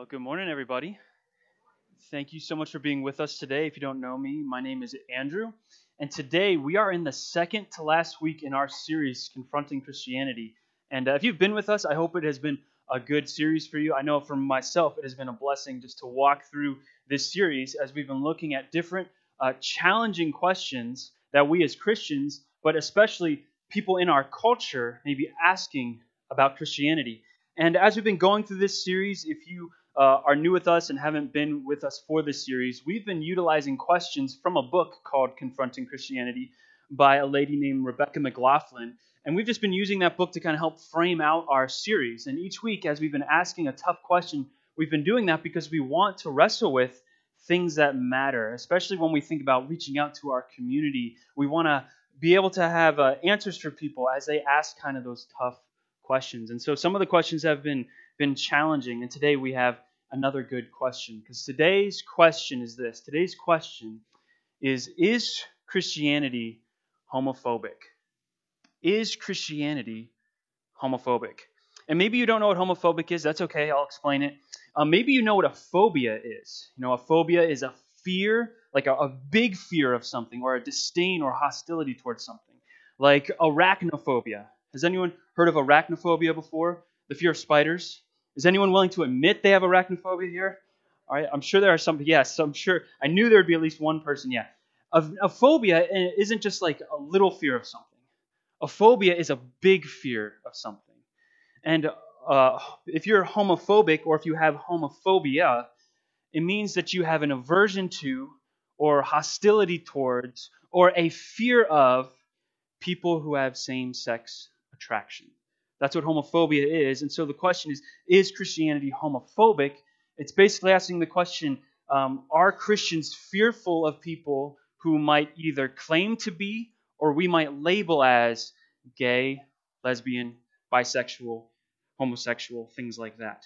Well, good morning, everybody. Thank you so much for being with us today. If you don't know me, my name is Andrew, and today we are in the second to last week in our series, Confronting Christianity. And uh, if you've been with us, I hope it has been a good series for you. I know for myself, it has been a blessing just to walk through this series as we've been looking at different uh, challenging questions that we as Christians, but especially people in our culture, may be asking about Christianity. And as we've been going through this series, if you uh, are new with us and haven't been with us for this series, we've been utilizing questions from a book called Confronting Christianity by a lady named Rebecca McLaughlin. And we've just been using that book to kind of help frame out our series. And each week, as we've been asking a tough question, we've been doing that because we want to wrestle with things that matter, especially when we think about reaching out to our community. We want to be able to have uh, answers for people as they ask kind of those tough questions. And so some of the questions have been been challenging, and today we have another good question because today's question is this. Today's question is is Christianity homophobic? Is Christianity homophobic? And maybe you don't know what homophobic is. That's okay. I'll explain it. Uh, maybe you know what a phobia is. You know, a phobia is a fear, like a, a big fear of something, or a disdain or hostility towards something, like arachnophobia. Has anyone heard of arachnophobia before? The fear of spiders? Is anyone willing to admit they have arachnophobia here? All right, I'm sure there are some. Yes, I'm sure. I knew there would be at least one person. Yeah. A, a phobia isn't just like a little fear of something. A phobia is a big fear of something. And uh, if you're homophobic or if you have homophobia, it means that you have an aversion to or hostility towards or a fear of people who have same sex attraction. That's what homophobia is. And so the question is Is Christianity homophobic? It's basically asking the question um, Are Christians fearful of people who might either claim to be or we might label as gay, lesbian, bisexual, homosexual, things like that?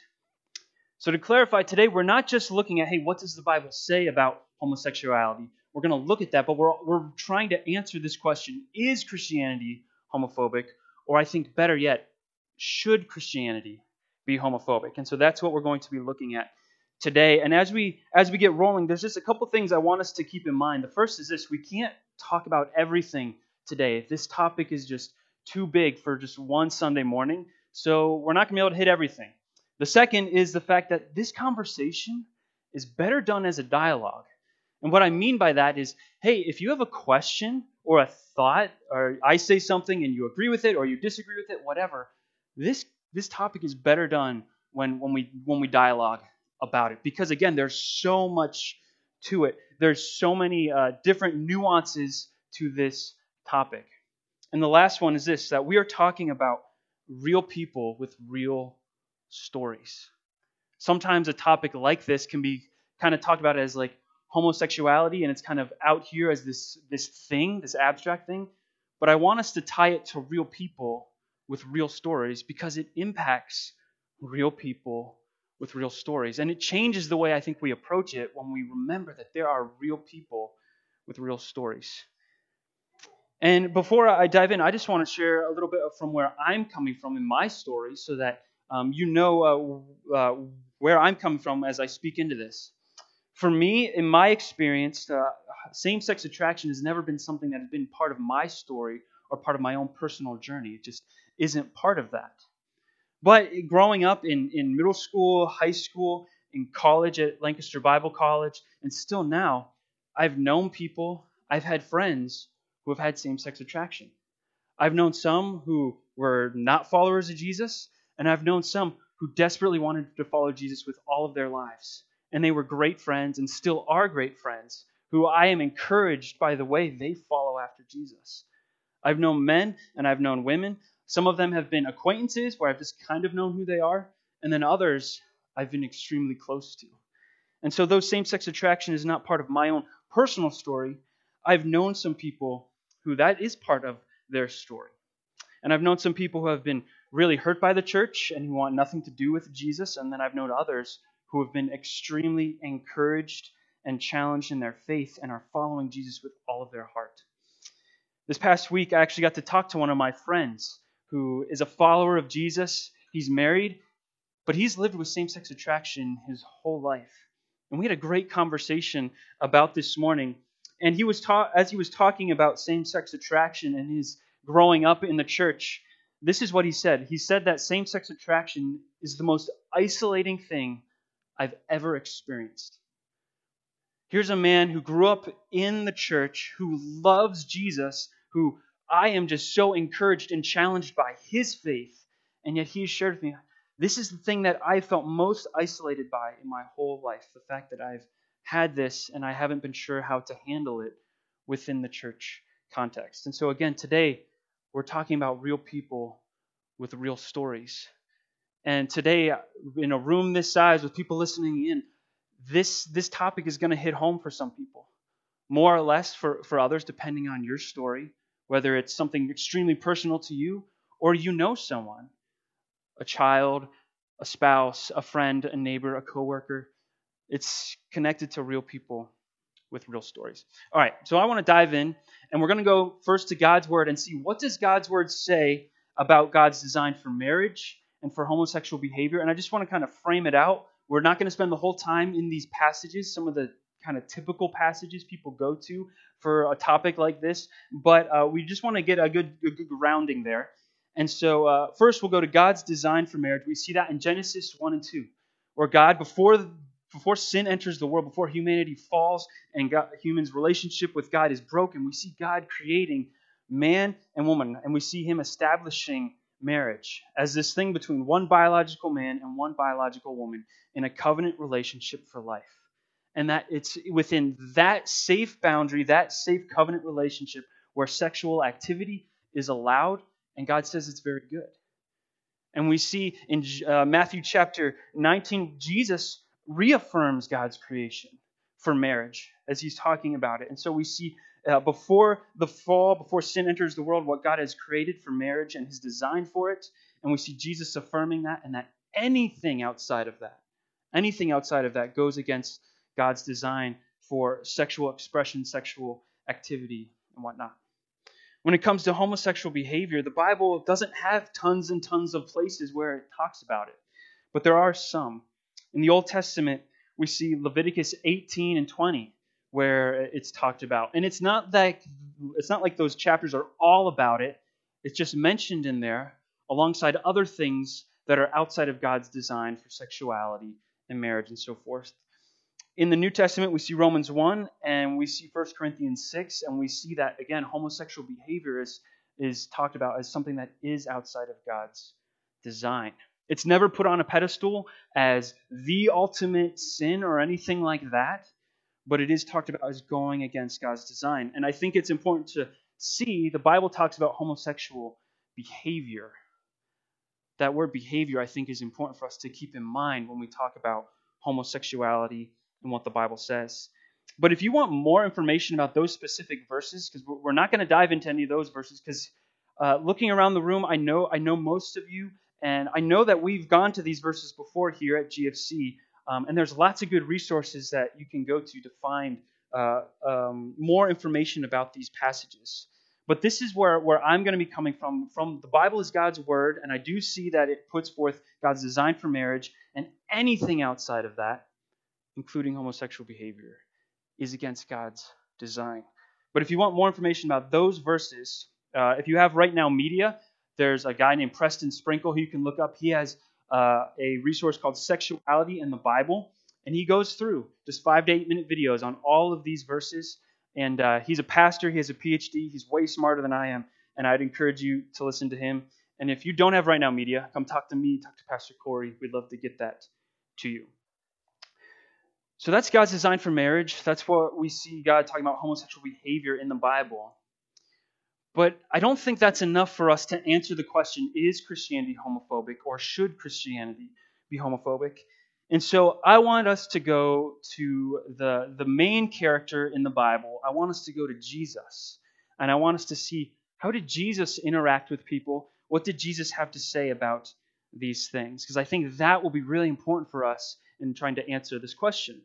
So, to clarify, today we're not just looking at, hey, what does the Bible say about homosexuality? We're going to look at that, but we're, we're trying to answer this question Is Christianity homophobic? Or I think better yet, should Christianity be homophobic? And so that's what we're going to be looking at today. And as we as we get rolling, there's just a couple things I want us to keep in mind. The first is this: we can't talk about everything today. This topic is just too big for just one Sunday morning. So we're not going to be able to hit everything. The second is the fact that this conversation is better done as a dialogue. And what I mean by that is, hey, if you have a question or a thought, or I say something and you agree with it or you disagree with it, whatever, this this topic is better done when when we when we dialogue about it because again, there's so much to it. There's so many uh, different nuances to this topic. And the last one is this: that we are talking about real people with real stories. Sometimes a topic like this can be kind of talked about as like homosexuality and it's kind of out here as this this thing, this abstract thing, but I want us to tie it to real people with real stories because it impacts real people with real stories. And it changes the way I think we approach it when we remember that there are real people with real stories. And before I dive in, I just want to share a little bit from where I'm coming from in my story so that um, you know uh, uh, where I'm coming from as I speak into this. For me, in my experience, uh, same sex attraction has never been something that has been part of my story or part of my own personal journey. It just isn't part of that. But growing up in, in middle school, high school, in college at Lancaster Bible College, and still now, I've known people, I've had friends who have had same sex attraction. I've known some who were not followers of Jesus, and I've known some who desperately wanted to follow Jesus with all of their lives. And they were great friends and still are great friends who I am encouraged by the way they follow after Jesus. I've known men and I've known women. Some of them have been acquaintances where I've just kind of known who they are, and then others I've been extremely close to. And so, though same sex attraction is not part of my own personal story, I've known some people who that is part of their story. And I've known some people who have been really hurt by the church and who want nothing to do with Jesus. And then I've known others who have been extremely encouraged and challenged in their faith and are following Jesus with all of their heart. This past week, I actually got to talk to one of my friends who is a follower of Jesus. He's married. but he's lived with same sex attraction his whole life. And we had a great conversation about this morning. And he was ta- as he was talking about same sex attraction and his growing up in the church, this is what he said. He said that same sex attraction is the most isolating thing I've ever experienced. Here's a man who grew up in the church, who loves Jesus, who I am just so encouraged and challenged by his faith. And yet he shared with me, this is the thing that I felt most isolated by in my whole life the fact that I've had this and I haven't been sure how to handle it within the church context. And so, again, today we're talking about real people with real stories. And today, in a room this size with people listening in, this, this topic is going to hit home for some people, more or less for, for others, depending on your story, whether it's something extremely personal to you or you know someone a child, a spouse, a friend, a neighbor, a coworker. It's connected to real people with real stories. All right, so I want to dive in and we're going to go first to God's word and see what does God's word say about God's design for marriage and for homosexual behavior. And I just want to kind of frame it out. We're not going to spend the whole time in these passages, some of the kind of typical passages people go to for a topic like this, but uh, we just want to get a good, a good grounding there. And so, uh, first, we'll go to God's design for marriage. We see that in Genesis 1 and 2, where God, before, before sin enters the world, before humanity falls and God, humans' relationship with God is broken, we see God creating man and woman, and we see Him establishing marriage as this thing between one biological man and one biological woman in a covenant relationship for life. And that it's within that safe boundary, that safe covenant relationship, where sexual activity is allowed and God says it's very good. And we see in uh, Matthew chapter 19, Jesus reaffirms God's creation for marriage as he's talking about it. And so we see uh, before the fall, before sin enters the world, what God has created for marriage and his design for it. And we see Jesus affirming that, and that anything outside of that, anything outside of that goes against God's design for sexual expression, sexual activity, and whatnot. When it comes to homosexual behavior, the Bible doesn't have tons and tons of places where it talks about it, but there are some. In the Old Testament, we see Leviticus 18 and 20 where it's talked about. And it's not like it's not like those chapters are all about it. It's just mentioned in there alongside other things that are outside of God's design for sexuality and marriage and so forth in the New Testament, we see Romans 1 and we see 1 Corinthians 6, and we see that, again, homosexual behavior is, is talked about as something that is outside of God's design. It's never put on a pedestal as the ultimate sin or anything like that, but it is talked about as going against God's design. And I think it's important to see the Bible talks about homosexual behavior. That word behavior, I think, is important for us to keep in mind when we talk about homosexuality and what the Bible says. But if you want more information about those specific verses, because we're not going to dive into any of those verses, because uh, looking around the room, I know I know most of you, and I know that we've gone to these verses before here at GFC, um, and there's lots of good resources that you can go to to find uh, um, more information about these passages. But this is where, where I'm going to be coming from. From the Bible is God's word, and I do see that it puts forth God's design for marriage, and anything outside of that including homosexual behavior, is against God's design. But if you want more information about those verses, uh, if you have RightNow Media, there's a guy named Preston Sprinkle who you can look up. He has uh, a resource called Sexuality in the Bible, and he goes through just five to eight minute videos on all of these verses. And uh, he's a pastor, he has a PhD, he's way smarter than I am, and I'd encourage you to listen to him. And if you don't have RightNow Media, come talk to me, talk to Pastor Corey. We'd love to get that to you. So that's God's design for marriage. That's what we see God talking about homosexual behavior in the Bible. But I don't think that's enough for us to answer the question is Christianity homophobic or should Christianity be homophobic? And so I want us to go to the, the main character in the Bible. I want us to go to Jesus. And I want us to see how did Jesus interact with people? What did Jesus have to say about these things? Because I think that will be really important for us in trying to answer this question.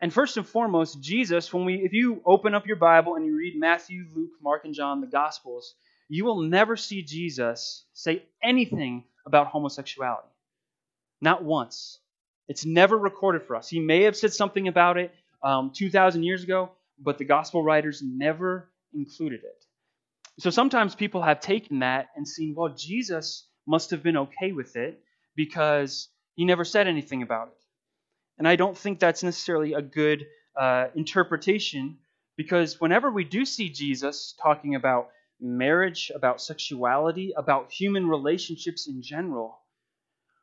And first and foremost, Jesus, when we if you open up your Bible and you read Matthew, Luke, Mark, and John, the Gospels, you will never see Jesus say anything about homosexuality. Not once. It's never recorded for us. He may have said something about it um, 2,000 years ago, but the gospel writers never included it. So sometimes people have taken that and seen, well, Jesus must have been okay with it because he never said anything about it. And I don't think that's necessarily a good uh, interpretation because whenever we do see Jesus talking about marriage, about sexuality, about human relationships in general,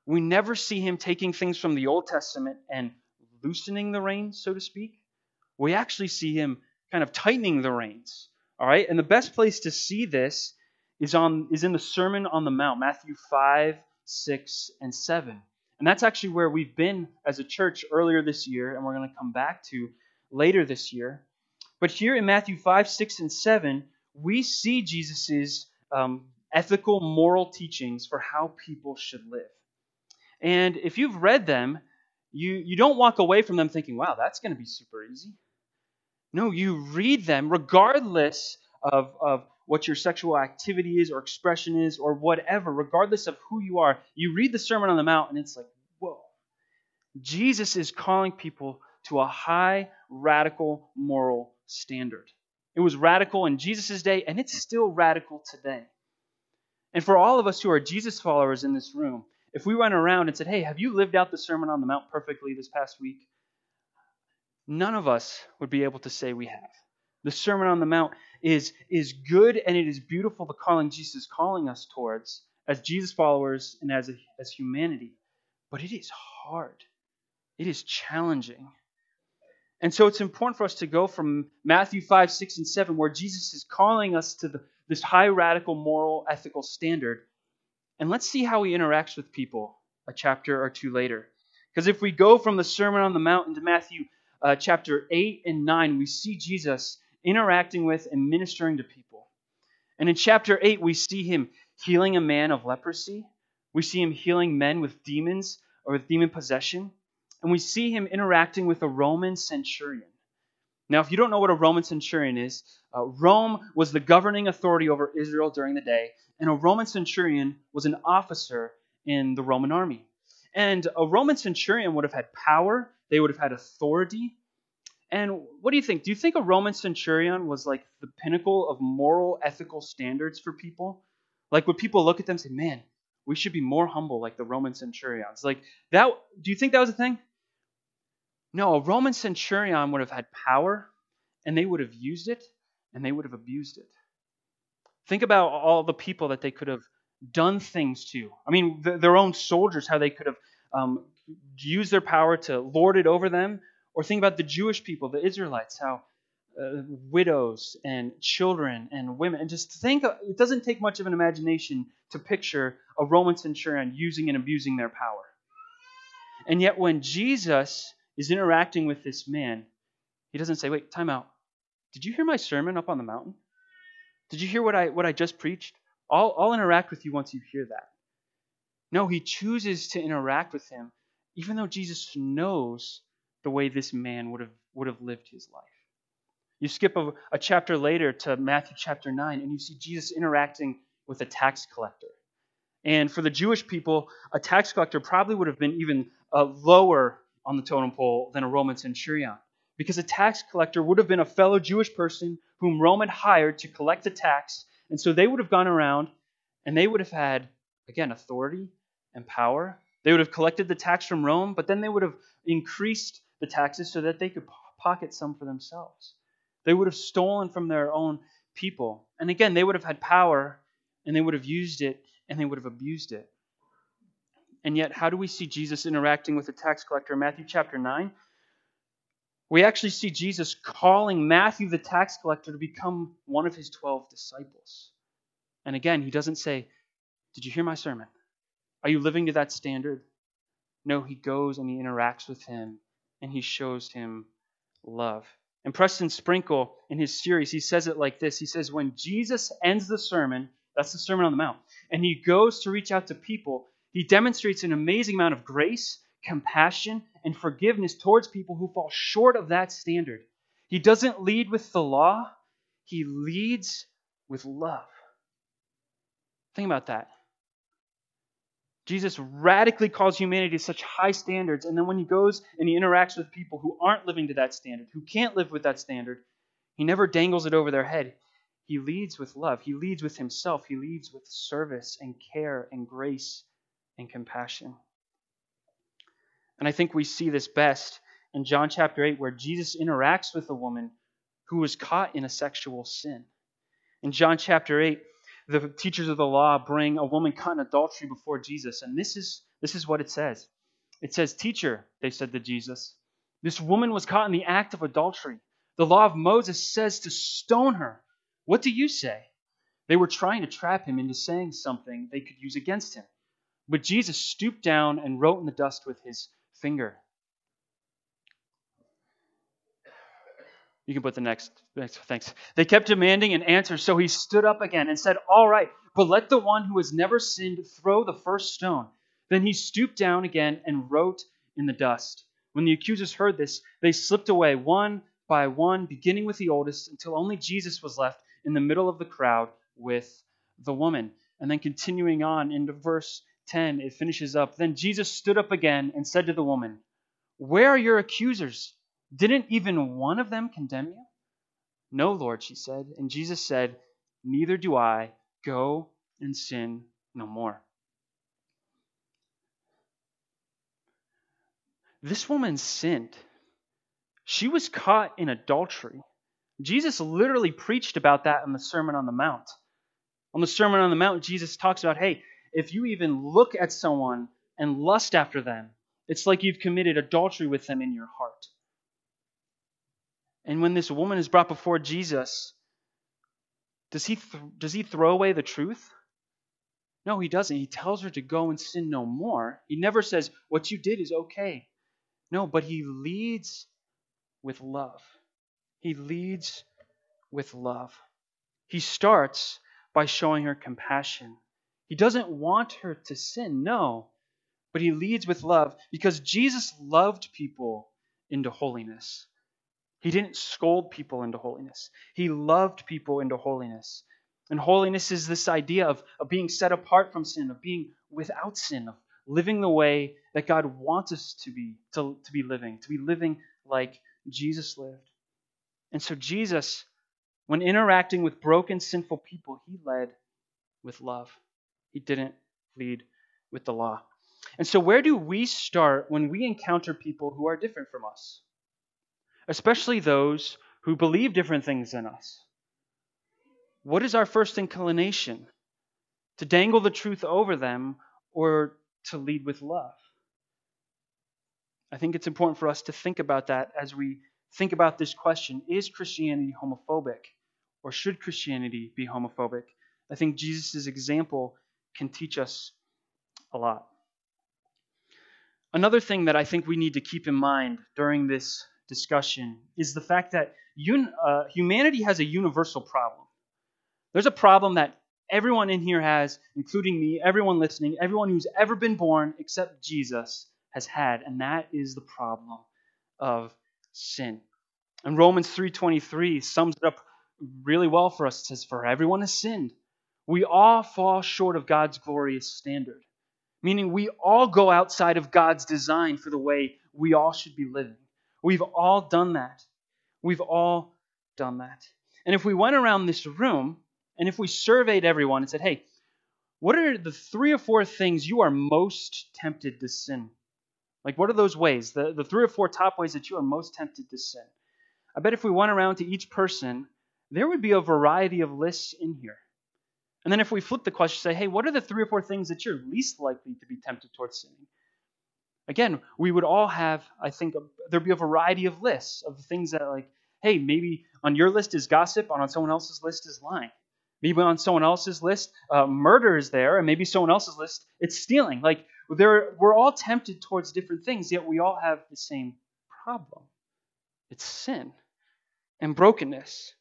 we never see him taking things from the Old Testament and loosening the reins, so to speak. We actually see him kind of tightening the reins. All right? And the best place to see this is on is in the Sermon on the Mount, Matthew 5, 6, and 7. And that's actually where we've been as a church earlier this year, and we're going to come back to later this year. But here in Matthew 5, 6, and 7, we see Jesus' um, ethical, moral teachings for how people should live. And if you've read them, you, you don't walk away from them thinking, wow, that's going to be super easy. No, you read them regardless of, of what your sexual activity is or expression is or whatever, regardless of who you are. You read the Sermon on the Mount and it's like, whoa. Jesus is calling people to a high, radical moral standard. It was radical in Jesus' day, and it's still radical today. And for all of us who are Jesus followers in this room, if we went around and said, Hey, have you lived out the Sermon on the Mount perfectly this past week? None of us would be able to say we have. The Sermon on the Mount is, is good and it is beautiful, the calling Jesus is calling us towards as Jesus followers and as, a, as humanity. But it is hard, it is challenging. And so it's important for us to go from Matthew 5, 6, and 7, where Jesus is calling us to the, this high radical moral ethical standard. And let's see how he interacts with people a chapter or two later. Because if we go from the Sermon on the Mount into Matthew uh, chapter 8 and 9, we see Jesus interacting with and ministering to people. And in chapter 8, we see him healing a man of leprosy. We see him healing men with demons or with demon possession and we see him interacting with a Roman centurion. Now, if you don't know what a Roman centurion is, uh, Rome was the governing authority over Israel during the day, and a Roman centurion was an officer in the Roman army. And a Roman centurion would have had power, they would have had authority. And what do you think? Do you think a Roman centurion was like the pinnacle of moral, ethical standards for people? Like, would people look at them and say, man, we should be more humble like the Roman centurions? Like, that, do you think that was a thing? No, a Roman centurion would have had power, and they would have used it, and they would have abused it. Think about all the people that they could have done things to. I mean, their own soldiers, how they could have um, used their power to lord it over them. Or think about the Jewish people, the Israelites, how uh, widows and children and women. And just think, it doesn't take much of an imagination to picture a Roman centurion using and abusing their power. And yet, when Jesus is interacting with this man, he doesn't say, Wait, time out. Did you hear my sermon up on the mountain? Did you hear what I, what I just preached? I'll, I'll interact with you once you hear that. No, he chooses to interact with him, even though Jesus knows the way this man would have, would have lived his life. You skip a, a chapter later to Matthew chapter 9, and you see Jesus interacting with a tax collector. And for the Jewish people, a tax collector probably would have been even uh, lower on the totem pole than a Roman centurion. Because a tax collector would have been a fellow Jewish person whom Rome had hired to collect the tax. And so they would have gone around and they would have had, again, authority and power. They would have collected the tax from Rome, but then they would have increased the taxes so that they could pocket some for themselves. They would have stolen from their own people. And again, they would have had power and they would have used it and they would have abused it. And yet, how do we see Jesus interacting with the tax collector in Matthew chapter 9? We actually see Jesus calling Matthew the tax collector to become one of his 12 disciples. And again, he doesn't say, Did you hear my sermon? Are you living to that standard? No, he goes and he interacts with him and he shows him love. And Preston Sprinkle, in his series, he says it like this He says, When Jesus ends the sermon, that's the Sermon on the Mount, and he goes to reach out to people, he demonstrates an amazing amount of grace, compassion, and forgiveness towards people who fall short of that standard. He doesn't lead with the law, he leads with love. Think about that. Jesus radically calls humanity to such high standards, and then when he goes and he interacts with people who aren't living to that standard, who can't live with that standard, he never dangles it over their head. He leads with love. He leads with himself. He leads with service and care and grace and compassion. And I think we see this best in John chapter 8, where Jesus interacts with a woman who was caught in a sexual sin. In John chapter 8, the teachers of the law bring a woman caught in adultery before Jesus. And this is, this is what it says it says, Teacher, they said to Jesus, this woman was caught in the act of adultery. The law of Moses says to stone her. What do you say? They were trying to trap him into saying something they could use against him. But Jesus stooped down and wrote in the dust with his finger. You can put the next, next. Thanks. They kept demanding an answer, so he stood up again and said, All right, but let the one who has never sinned throw the first stone. Then he stooped down again and wrote in the dust. When the accusers heard this, they slipped away one by one, beginning with the oldest, until only Jesus was left in the middle of the crowd with the woman. And then continuing on into verse 10, it finishes up. Then Jesus stood up again and said to the woman, Where are your accusers? Didn't even one of them condemn you? No, Lord, she said. And Jesus said, Neither do I. Go and sin no more. This woman sinned. She was caught in adultery. Jesus literally preached about that in the Sermon on the Mount. On the Sermon on the Mount, Jesus talks about hey, if you even look at someone and lust after them, it's like you've committed adultery with them in your heart. And when this woman is brought before Jesus, does he, th- does he throw away the truth? No, he doesn't. He tells her to go and sin no more. He never says, What you did is okay. No, but he leads with love. He leads with love. He starts by showing her compassion. He doesn't want her to sin, no, but he leads with love because Jesus loved people into holiness. He didn't scold people into holiness, he loved people into holiness. And holiness is this idea of, of being set apart from sin, of being without sin, of living the way that God wants us to be, to, to be living, to be living like Jesus lived. And so, Jesus, when interacting with broken, sinful people, he led with love. He didn't lead with the law. And so, where do we start when we encounter people who are different from us? Especially those who believe different things than us. What is our first inclination? To dangle the truth over them or to lead with love? I think it's important for us to think about that as we think about this question Is Christianity homophobic? Or should Christianity be homophobic? I think Jesus' example can teach us a lot. Another thing that I think we need to keep in mind during this discussion is the fact that un, uh, humanity has a universal problem. There's a problem that everyone in here has, including me, everyone listening, everyone who's ever been born except Jesus has had, and that is the problem of sin. And Romans 3:23 sums it up really well for us. It says, "For everyone has sinned. We all fall short of God's glorious standard." Meaning we all go outside of God's design for the way we all should be living. We've all done that. We've all done that. And if we went around this room and if we surveyed everyone and said, hey, what are the three or four things you are most tempted to sin? Like, what are those ways? The, the three or four top ways that you are most tempted to sin. I bet if we went around to each person, there would be a variety of lists in here. And then if we flip the question, say, hey, what are the three or four things that you're least likely to be tempted towards sinning? Again, we would all have, I think, there'd be a variety of lists of things that, like, hey, maybe on your list is gossip, on someone else's list is lying. Maybe on someone else's list, uh, murder is there, and maybe someone else's list, it's stealing. Like, there, we're all tempted towards different things, yet we all have the same problem it's sin and brokenness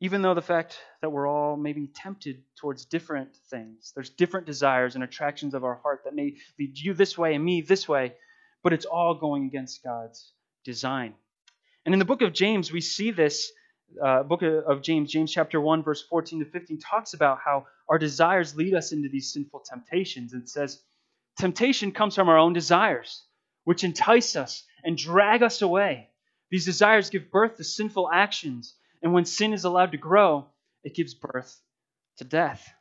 even though the fact that we're all maybe tempted towards different things, there's different desires and attractions of our heart that may lead you this way and me this way, but it's all going against God's design. And in the book of James, we see this. Uh, book of James, James chapter 1, verse 14 to 15, talks about how our desires lead us into these sinful temptations. and says, temptation comes from our own desires, which entice us and drag us away. These desires give birth to sinful actions, and when sin is allowed to grow, it gives birth to death.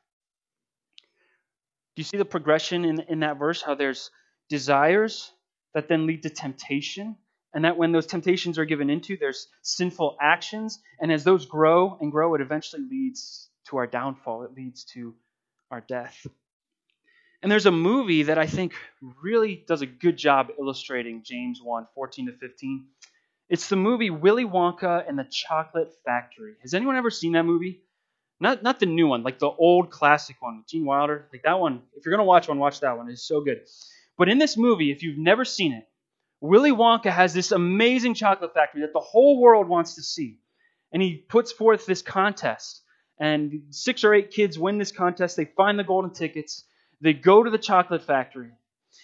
Do you see the progression in, in that verse? How there's desires that then lead to temptation, and that when those temptations are given into, there's sinful actions, and as those grow and grow, it eventually leads to our downfall. It leads to our death. And there's a movie that I think really does a good job illustrating James 1 14 to 15. It's the movie Willy Wonka and the Chocolate Factory. Has anyone ever seen that movie? Not not the new one, like the old classic one Gene Wilder. Like that one. If you're gonna watch one, watch that one. It's so good. But in this movie, if you've never seen it, Willy Wonka has this amazing chocolate factory that the whole world wants to see. And he puts forth this contest. And six or eight kids win this contest. They find the golden tickets. They go to the chocolate factory.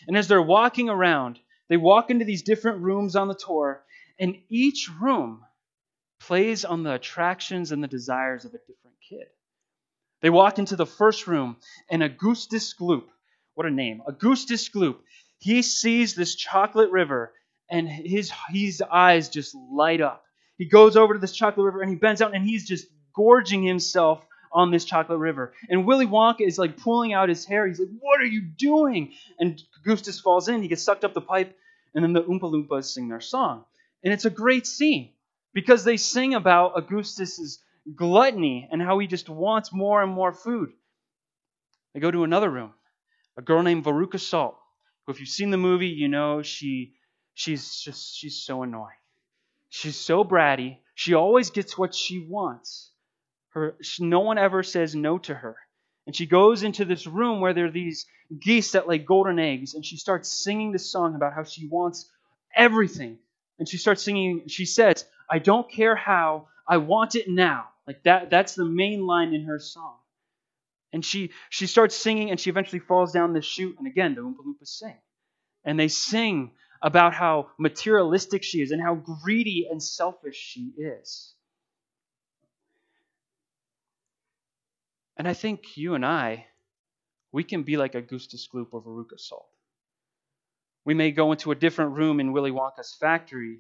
And as they're walking around, they walk into these different rooms on the tour. And each room plays on the attractions and the desires of a different kid. They walk into the first room, and Augustus Gloop, what a name, Augustus Gloop, he sees this chocolate river, and his, his eyes just light up. He goes over to this chocolate river and he bends out and he's just gorging himself on this chocolate river. And Willy Wonka is like pulling out his hair. He's like, What are you doing? And Augustus falls in. He gets sucked up the pipe, and then the Oompa Loompas sing their song. And it's a great scene because they sing about Augustus's gluttony and how he just wants more and more food. They go to another room. A girl named Veruca Salt, if you've seen the movie, you know she she's just she's so annoying. She's so bratty. She always gets what she wants. Her, she, no one ever says no to her. And she goes into this room where there are these geese that lay golden eggs, and she starts singing this song about how she wants everything. And she starts singing, she says, I don't care how, I want it now. Like that that's the main line in her song. And she she starts singing and she eventually falls down this chute and again the Oompa Loompas sing. And they sing about how materialistic she is and how greedy and selfish she is. And I think you and I, we can be like Augustus Gloop or Veruca Salt. We may go into a different room in Willy Wonka's factory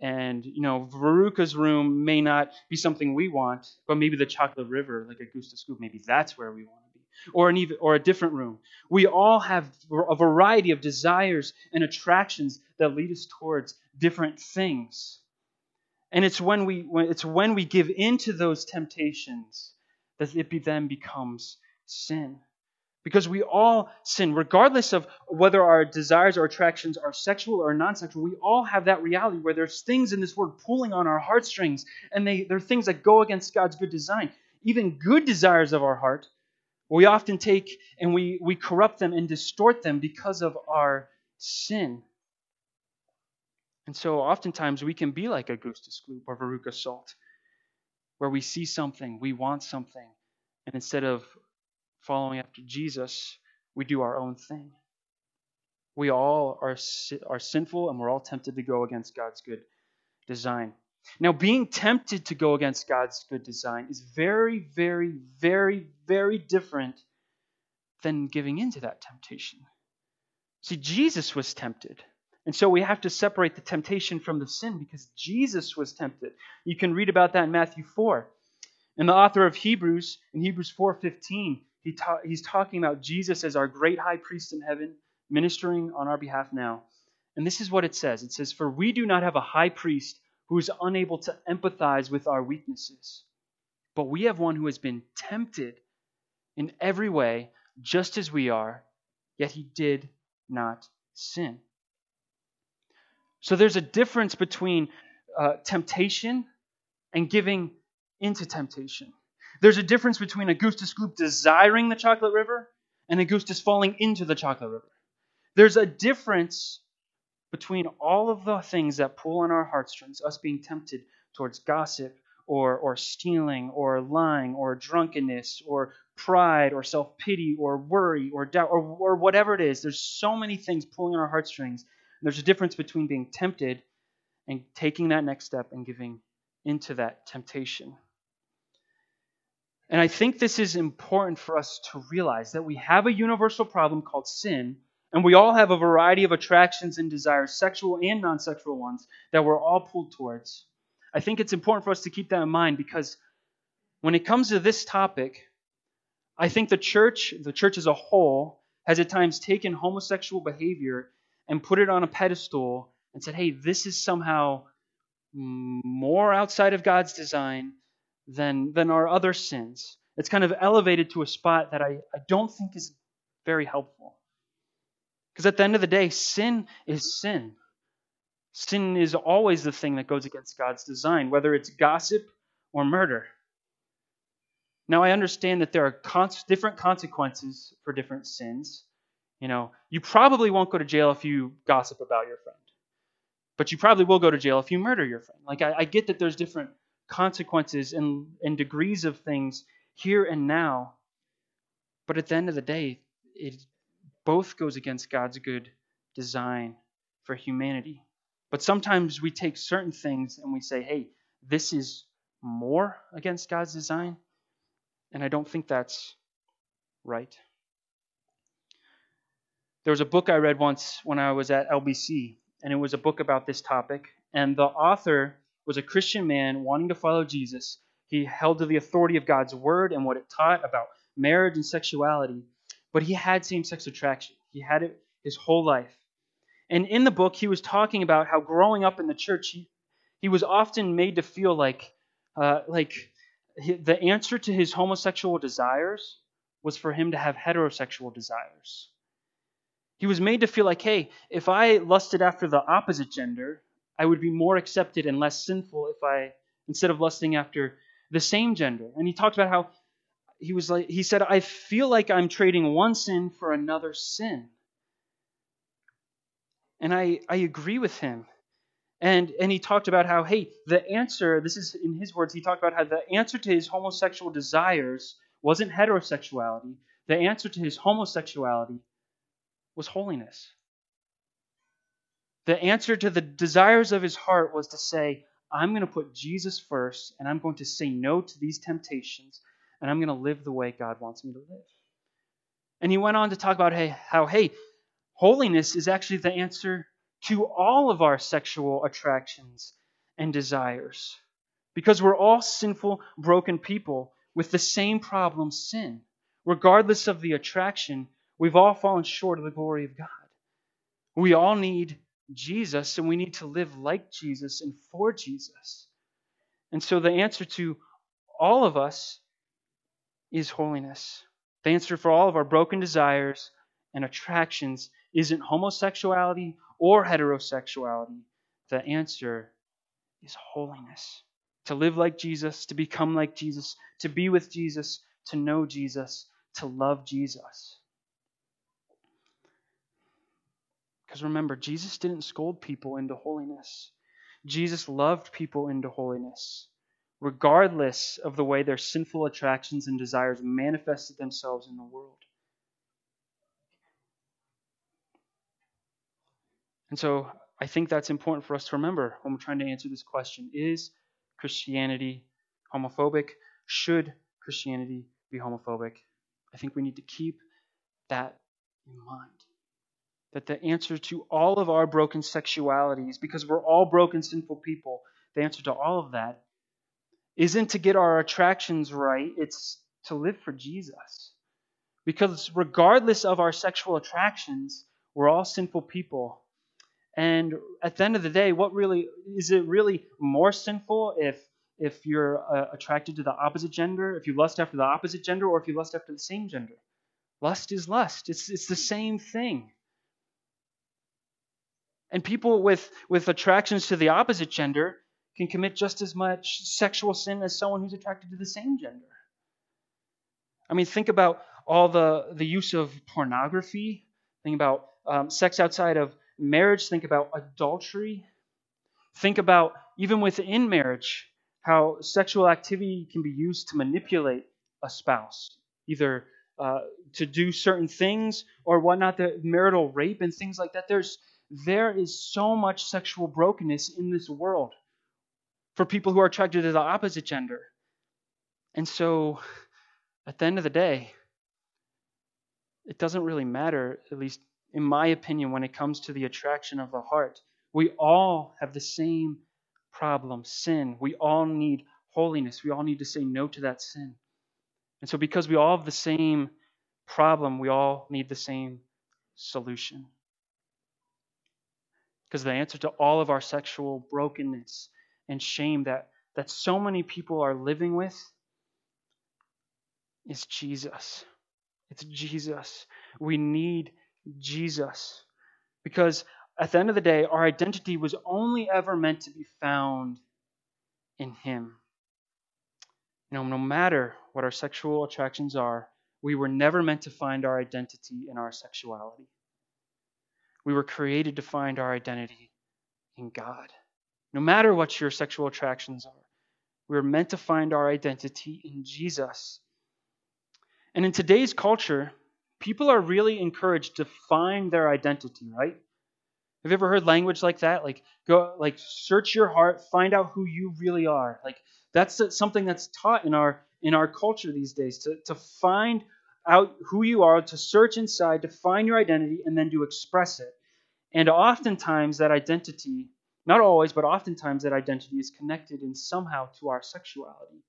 and you know, Veruca's room may not be something we want, but maybe the chocolate river, like Augustus Gloop, maybe that's where we want to be. Or an even or a different room. We all have a variety of desires and attractions that lead us towards different things. And it's when we when, it's when we give into those temptations that it be, then becomes sin. Because we all sin, regardless of whether our desires or attractions are sexual or non sexual. We all have that reality where there's things in this world pulling on our heartstrings, and they, they're things that go against God's good design. Even good desires of our heart, we often take and we, we corrupt them and distort them because of our sin. And so oftentimes we can be like a Augustus Gloop or Veruca Salt, where we see something, we want something, and instead of following after Jesus, we do our own thing. We all are, are sinful and we're all tempted to go against God's good design. Now, being tempted to go against God's good design is very, very, very, very different than giving into that temptation. See, Jesus was tempted. And so we have to separate the temptation from the sin because Jesus was tempted. You can read about that in Matthew 4. And the author of Hebrews, in Hebrews 4:15, he ta- he's talking about Jesus as our great high priest in heaven, ministering on our behalf now. And this is what it says it says, For we do not have a high priest who is unable to empathize with our weaknesses, but we have one who has been tempted in every way, just as we are, yet he did not sin. So there's a difference between uh, temptation and giving into temptation. There's a difference between Augustus Gloop desiring the chocolate river and Augustus falling into the chocolate river. There's a difference between all of the things that pull on our heartstrings, us being tempted towards gossip or, or stealing or lying or drunkenness or pride or self pity or worry or doubt or, or whatever it is. There's so many things pulling on our heartstrings. There's a difference between being tempted and taking that next step and giving into that temptation. And I think this is important for us to realize that we have a universal problem called sin, and we all have a variety of attractions and desires, sexual and non sexual ones, that we're all pulled towards. I think it's important for us to keep that in mind because when it comes to this topic, I think the church, the church as a whole, has at times taken homosexual behavior and put it on a pedestal and said, hey, this is somehow more outside of God's design than, than our other sins. It's kind of elevated to a spot that I, I don't think is very helpful. Because at the end of the day, sin is sin. Sin is always the thing that goes against God's design, whether it's gossip or murder. Now, I understand that there are different consequences for different sins. You know, you probably won't go to jail if you gossip about your friend, but you probably will go to jail if you murder your friend. Like, I, I get that there's different consequences and, and degrees of things here and now. But at the end of the day, it both goes against God's good design for humanity. But sometimes we take certain things and we say, hey, this is more against God's design. And I don't think that's right. There was a book I read once when I was at LBC, and it was a book about this topic. And the author was a Christian man wanting to follow Jesus. He held to the authority of God's word and what it taught about marriage and sexuality, but he had same sex attraction. He had it his whole life. And in the book, he was talking about how growing up in the church, he, he was often made to feel like, uh, like the answer to his homosexual desires was for him to have heterosexual desires. He was made to feel like, hey, if I lusted after the opposite gender, I would be more accepted and less sinful if I, instead of lusting after the same gender. And he talked about how he was like, he said, I feel like I'm trading one sin for another sin. And I, I agree with him. And, and he talked about how, hey, the answer, this is in his words, he talked about how the answer to his homosexual desires wasn't heterosexuality. The answer to his homosexuality was holiness. The answer to the desires of his heart was to say, I'm going to put Jesus first, and I'm going to say no to these temptations, and I'm going to live the way God wants me to live. And he went on to talk about hey, how, hey, holiness is actually the answer to all of our sexual attractions and desires. Because we're all sinful, broken people with the same problem sin. Regardless of the attraction, we've all fallen short of the glory of God. We all need Jesus and we need to live like Jesus and for Jesus. And so the answer to all of us is holiness. The answer for all of our broken desires and attractions isn't homosexuality or heterosexuality. The answer is holiness. To live like Jesus, to become like Jesus, to be with Jesus, to know Jesus, to love Jesus. Because remember, Jesus didn't scold people into holiness. Jesus loved people into holiness, regardless of the way their sinful attractions and desires manifested themselves in the world. And so I think that's important for us to remember when we're trying to answer this question Is Christianity homophobic? Should Christianity be homophobic? I think we need to keep that in mind that the answer to all of our broken sexualities, because we're all broken, sinful people, the answer to all of that isn't to get our attractions right, it's to live for Jesus. Because regardless of our sexual attractions, we're all sinful people. And at the end of the day, what really is it really more sinful if if you're uh, attracted to the opposite gender, if you lust after the opposite gender, or if you lust after the same gender? Lust is lust. It's it's the same thing. And people with, with attractions to the opposite gender can commit just as much sexual sin as someone who's attracted to the same gender. I mean, think about all the, the use of pornography. Think about um, sex outside of marriage. Think about adultery. Think about, even within marriage, how sexual activity can be used to manipulate a spouse, either uh, to do certain things or whatnot, the marital rape and things like that. There's there is so much sexual brokenness in this world for people who are attracted to the opposite gender. And so at the end of the day, it doesn't really matter, at least in my opinion, when it comes to the attraction of the heart. We all have the same problem sin. We all need holiness. We all need to say no to that sin. And so, because we all have the same problem, we all need the same solution. Because the answer to all of our sexual brokenness and shame that, that so many people are living with is Jesus. It's Jesus. We need Jesus. Because at the end of the day, our identity was only ever meant to be found in Him. You know, no matter what our sexual attractions are, we were never meant to find our identity in our sexuality. We were created to find our identity in God. No matter what your sexual attractions are, we were meant to find our identity in Jesus. And in today's culture, people are really encouraged to find their identity, right? Have you ever heard language like that? Like go like search your heart, find out who you really are. Like that's something that's taught in our in our culture these days to, to find out who you are, to search inside, to find your identity, and then to express it. And oftentimes that identity, not always, but oftentimes that identity is connected in somehow to our sexuality.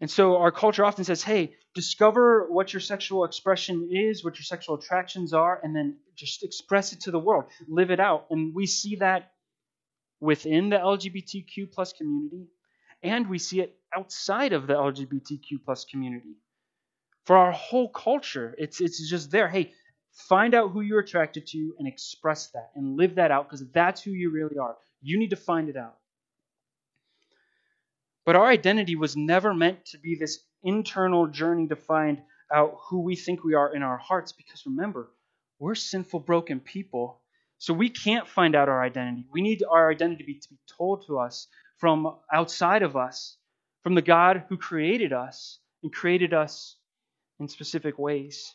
And so our culture often says, hey, discover what your sexual expression is, what your sexual attractions are, and then just express it to the world. Live it out. And we see that within the LGBTQ plus community, and we see it outside of the LGBTQ plus community. For our whole culture, it's, it's just there. Hey, find out who you're attracted to and express that and live that out because that's who you really are. You need to find it out. But our identity was never meant to be this internal journey to find out who we think we are in our hearts because remember, we're sinful, broken people. So we can't find out our identity. We need our identity to be, to be told to us from outside of us, from the God who created us and created us in specific ways.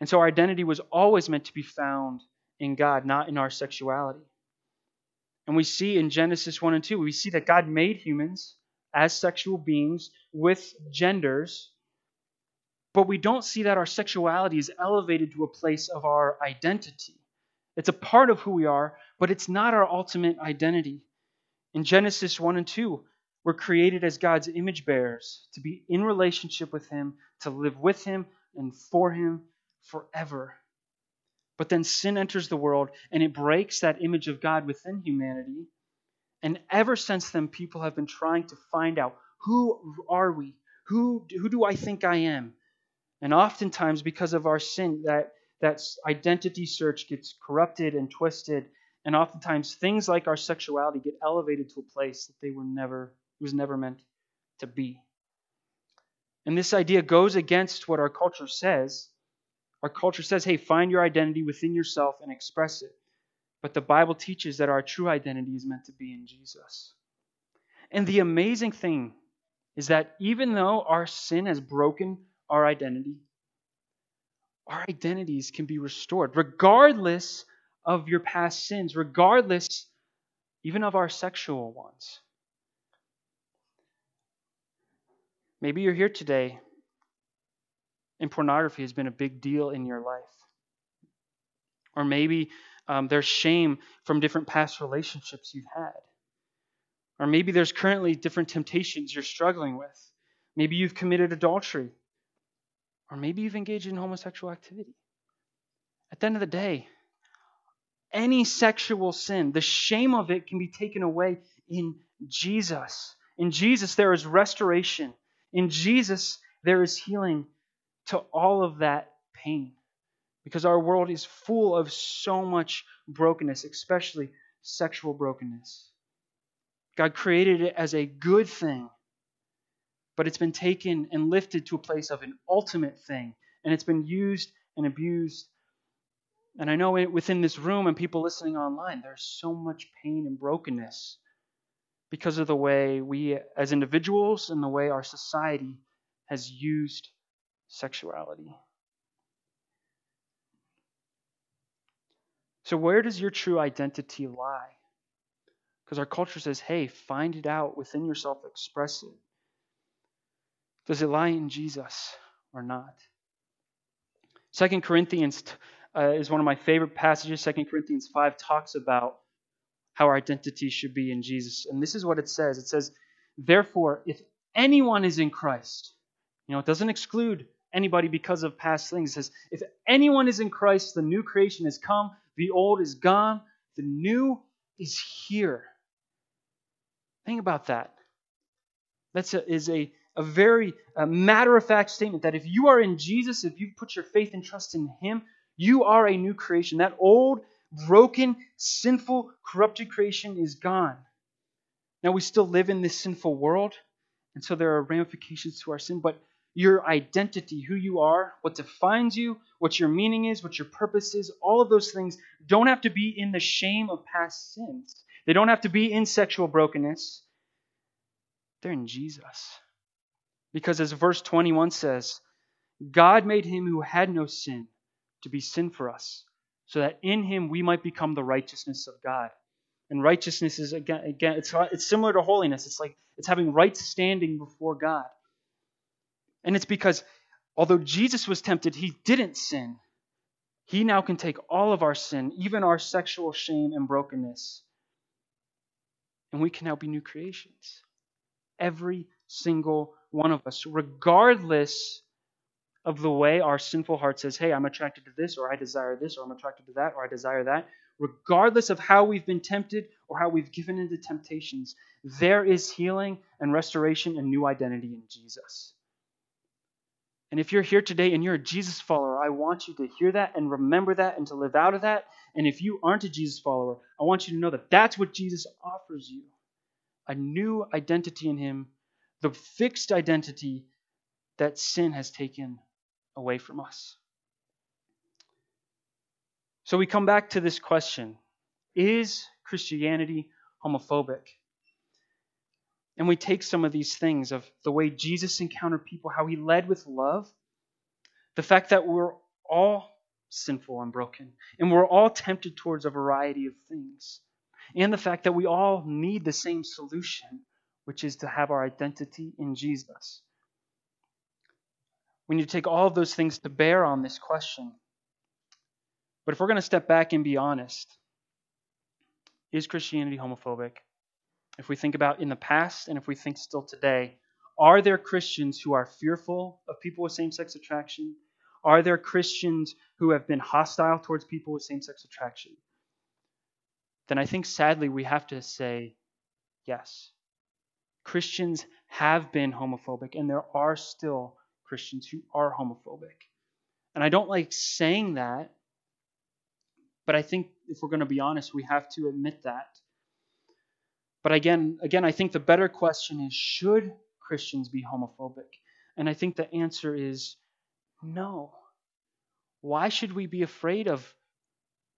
And so our identity was always meant to be found in God, not in our sexuality. And we see in Genesis 1 and 2, we see that God made humans as sexual beings with genders, but we don't see that our sexuality is elevated to a place of our identity. It's a part of who we are, but it's not our ultimate identity. In Genesis 1 and 2, we're created as God's image bearers, to be in relationship with Him, to live with Him and for Him forever. But then sin enters the world and it breaks that image of God within humanity. And ever since then, people have been trying to find out who are we? Who, who do I think I am? And oftentimes, because of our sin, that, that identity search gets corrupted and twisted. And oftentimes, things like our sexuality get elevated to a place that they were never, was never meant to be. And this idea goes against what our culture says our culture says, hey, find your identity within yourself and express it. But the Bible teaches that our true identity is meant to be in Jesus. And the amazing thing is that even though our sin has broken our identity, our identities can be restored, regardless of your past sins, regardless even of our sexual ones. Maybe you're here today and pornography has been a big deal in your life. Or maybe um, there's shame from different past relationships you've had. Or maybe there's currently different temptations you're struggling with. Maybe you've committed adultery. Or maybe you've engaged in homosexual activity. At the end of the day, any sexual sin, the shame of it can be taken away in Jesus. In Jesus, there is restoration. In Jesus, there is healing to all of that pain. Because our world is full of so much brokenness, especially sexual brokenness. God created it as a good thing, but it's been taken and lifted to a place of an ultimate thing, and it's been used and abused. And I know within this room and people listening online, there's so much pain and brokenness because of the way we as individuals and the way our society has used sexuality. So, where does your true identity lie? Because our culture says, hey, find it out within yourself, express it. Does it lie in Jesus or not? Second Corinthians uh, is one of my favorite passages. Second Corinthians 5 talks about how our identity should be in Jesus. And this is what it says it says, Therefore, if anyone is in Christ, you know, it doesn't exclude anybody because of past things. It says, If anyone is in Christ, the new creation has come, the old is gone, the new is here. Think about that. That is a, a very matter of fact statement that if you are in Jesus, if you've put your faith and trust in Him, you are a new creation. That old, broken, sinful, corrupted creation is gone. Now, we still live in this sinful world, and so there are ramifications to our sin, but your identity, who you are, what defines you, what your meaning is, what your purpose is, all of those things don't have to be in the shame of past sins. They don't have to be in sexual brokenness. They're in Jesus. Because as verse 21 says, God made him who had no sin to be sin for us, so that in him we might become the righteousness of God. And righteousness is again, again it's, it's similar to holiness. It's like it's having right standing before God. And it's because although Jesus was tempted, he didn't sin. He now can take all of our sin, even our sexual shame and brokenness, and we can now be new creations. Every single one of us, regardless of the way our sinful heart says, hey, I'm attracted to this, or I desire this, or I'm attracted to that, or I desire that, regardless of how we've been tempted or how we've given into temptations, there is healing and restoration and new identity in Jesus. And if you're here today and you're a Jesus follower, I want you to hear that and remember that and to live out of that. And if you aren't a Jesus follower, I want you to know that that's what Jesus offers you a new identity in Him, the fixed identity that sin has taken away from us. So we come back to this question Is Christianity homophobic? And we take some of these things of the way Jesus encountered people, how he led with love, the fact that we're all sinful and broken, and we're all tempted towards a variety of things, and the fact that we all need the same solution, which is to have our identity in Jesus. We need to take all of those things to bear on this question. But if we're going to step back and be honest, is Christianity homophobic? If we think about in the past and if we think still today, are there Christians who are fearful of people with same sex attraction? Are there Christians who have been hostile towards people with same sex attraction? Then I think sadly we have to say yes. Christians have been homophobic, and there are still Christians who are homophobic. And I don't like saying that, but I think if we're going to be honest, we have to admit that. But again, again, I think the better question is should Christians be homophobic? And I think the answer is no. Why should we be afraid of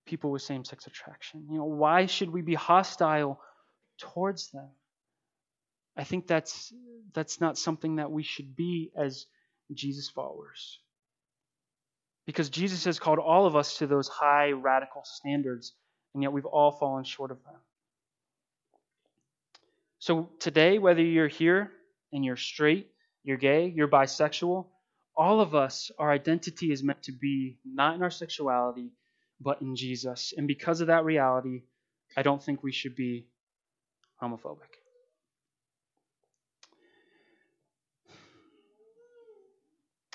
people with same-sex attraction? You know, why should we be hostile towards them? I think that's that's not something that we should be as Jesus followers. Because Jesus has called all of us to those high radical standards, and yet we've all fallen short of them. So today, whether you're here and you're straight, you're gay, you're bisexual, all of us, our identity is meant to be not in our sexuality, but in Jesus. And because of that reality, I don't think we should be homophobic.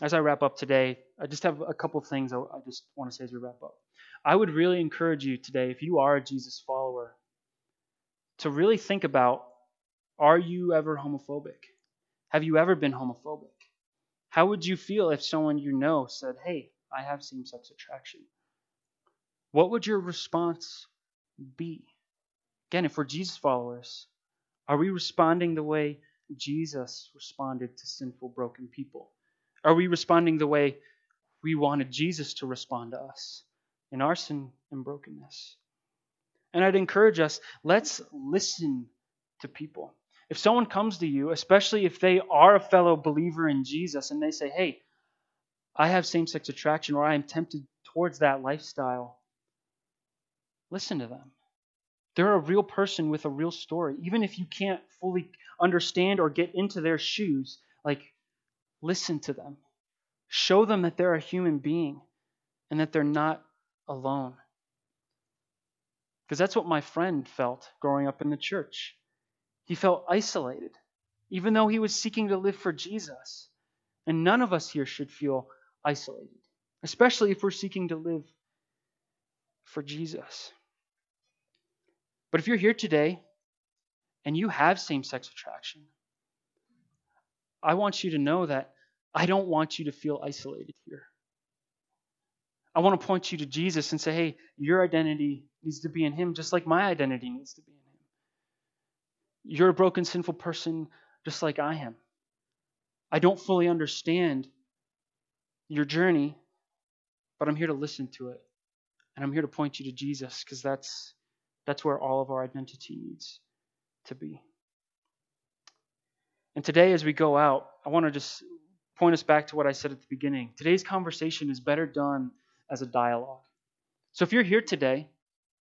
As I wrap up today, I just have a couple things I just want to say as we wrap up. I would really encourage you today, if you are a Jesus follower, to really think about are you ever homophobic? Have you ever been homophobic? How would you feel if someone you know said, Hey, I have same sex attraction? What would your response be? Again, if we're Jesus followers, are we responding the way Jesus responded to sinful, broken people? Are we responding the way we wanted Jesus to respond to us in our sin and brokenness? And I'd encourage us let's listen to people. If someone comes to you, especially if they are a fellow believer in Jesus, and they say, hey, I have same sex attraction or I am tempted towards that lifestyle, listen to them. They're a real person with a real story. Even if you can't fully understand or get into their shoes, like Listen to them. Show them that they're a human being and that they're not alone. Because that's what my friend felt growing up in the church. He felt isolated, even though he was seeking to live for Jesus. And none of us here should feel isolated, especially if we're seeking to live for Jesus. But if you're here today and you have same sex attraction, I want you to know that I don't want you to feel isolated here. I want to point you to Jesus and say, hey, your identity needs to be in Him just like my identity needs to be in Him. You're a broken, sinful person just like I am. I don't fully understand your journey, but I'm here to listen to it. And I'm here to point you to Jesus because that's, that's where all of our identity needs to be. And today, as we go out, I want to just point us back to what I said at the beginning. Today's conversation is better done as a dialogue. So if you're here today,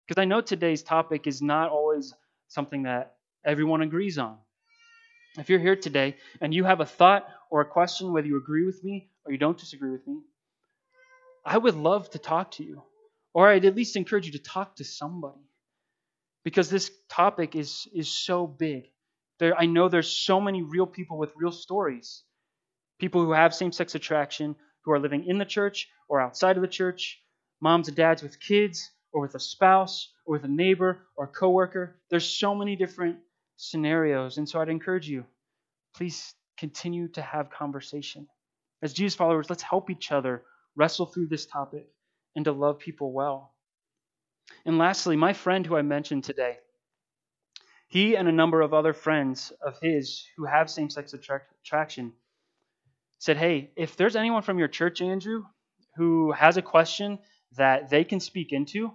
because I know today's topic is not always something that everyone agrees on. If you're here today and you have a thought or a question, whether you agree with me or you don't disagree with me, I would love to talk to you. Or I'd at least encourage you to talk to somebody. Because this topic is, is so big. There, I know there's so many real people with real stories. People who have same sex attraction, who are living in the church or outside of the church, moms and dads with kids, or with a spouse, or with a neighbor or a coworker. There's so many different scenarios. And so I'd encourage you, please continue to have conversation. As Jesus followers, let's help each other wrestle through this topic and to love people well. And lastly, my friend who I mentioned today, he and a number of other friends of his who have same sex attraction said, Hey, if there's anyone from your church, Andrew, who has a question that they can speak into,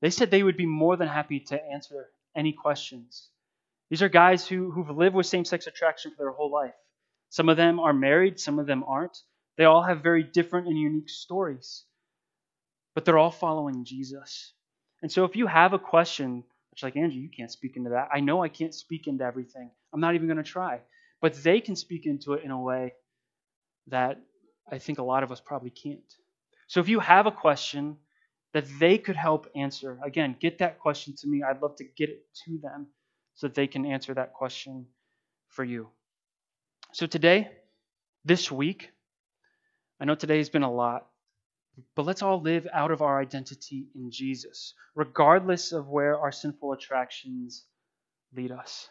they said they would be more than happy to answer any questions. These are guys who, who've lived with same sex attraction for their whole life. Some of them are married, some of them aren't. They all have very different and unique stories, but they're all following Jesus. And so if you have a question, like, Andrew, you can't speak into that. I know I can't speak into everything. I'm not even going to try. But they can speak into it in a way that I think a lot of us probably can't. So if you have a question that they could help answer, again, get that question to me. I'd love to get it to them so that they can answer that question for you. So today, this week, I know today has been a lot, but let's all live out of our identity in Jesus, regardless of where our sinful attractions lead us.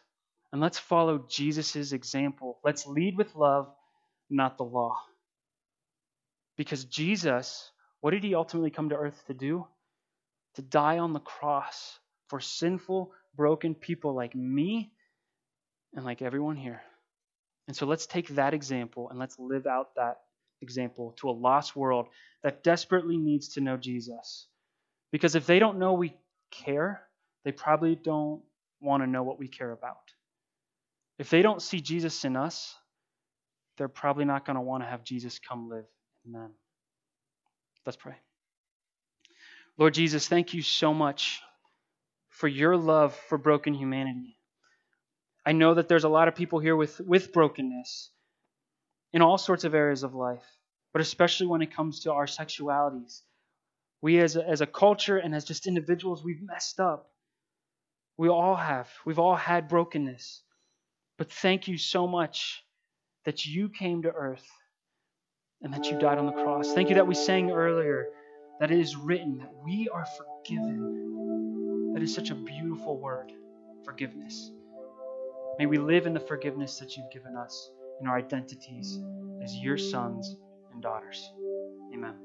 And let's follow Jesus' example. Let's lead with love not the law. Because Jesus, what did he ultimately come to earth to do? To die on the cross for sinful, broken people like me and like everyone here. And so let's take that example and let's live out that example to a lost world that desperately needs to know Jesus. Because if they don't know we care, they probably don't want to know what we care about. If they don't see Jesus in us, they're probably not going to want to have Jesus come live in them. Let's pray. Lord Jesus, thank you so much for your love for broken humanity. I know that there's a lot of people here with, with brokenness in all sorts of areas of life, but especially when it comes to our sexualities. We, as a, as a culture and as just individuals, we've messed up. We all have. We've all had brokenness. But thank you so much that you came to earth and that you died on the cross. Thank you that we sang earlier that it is written that we are forgiven. That is such a beautiful word, forgiveness. May we live in the forgiveness that you've given us in our identities as your sons and daughters. Amen.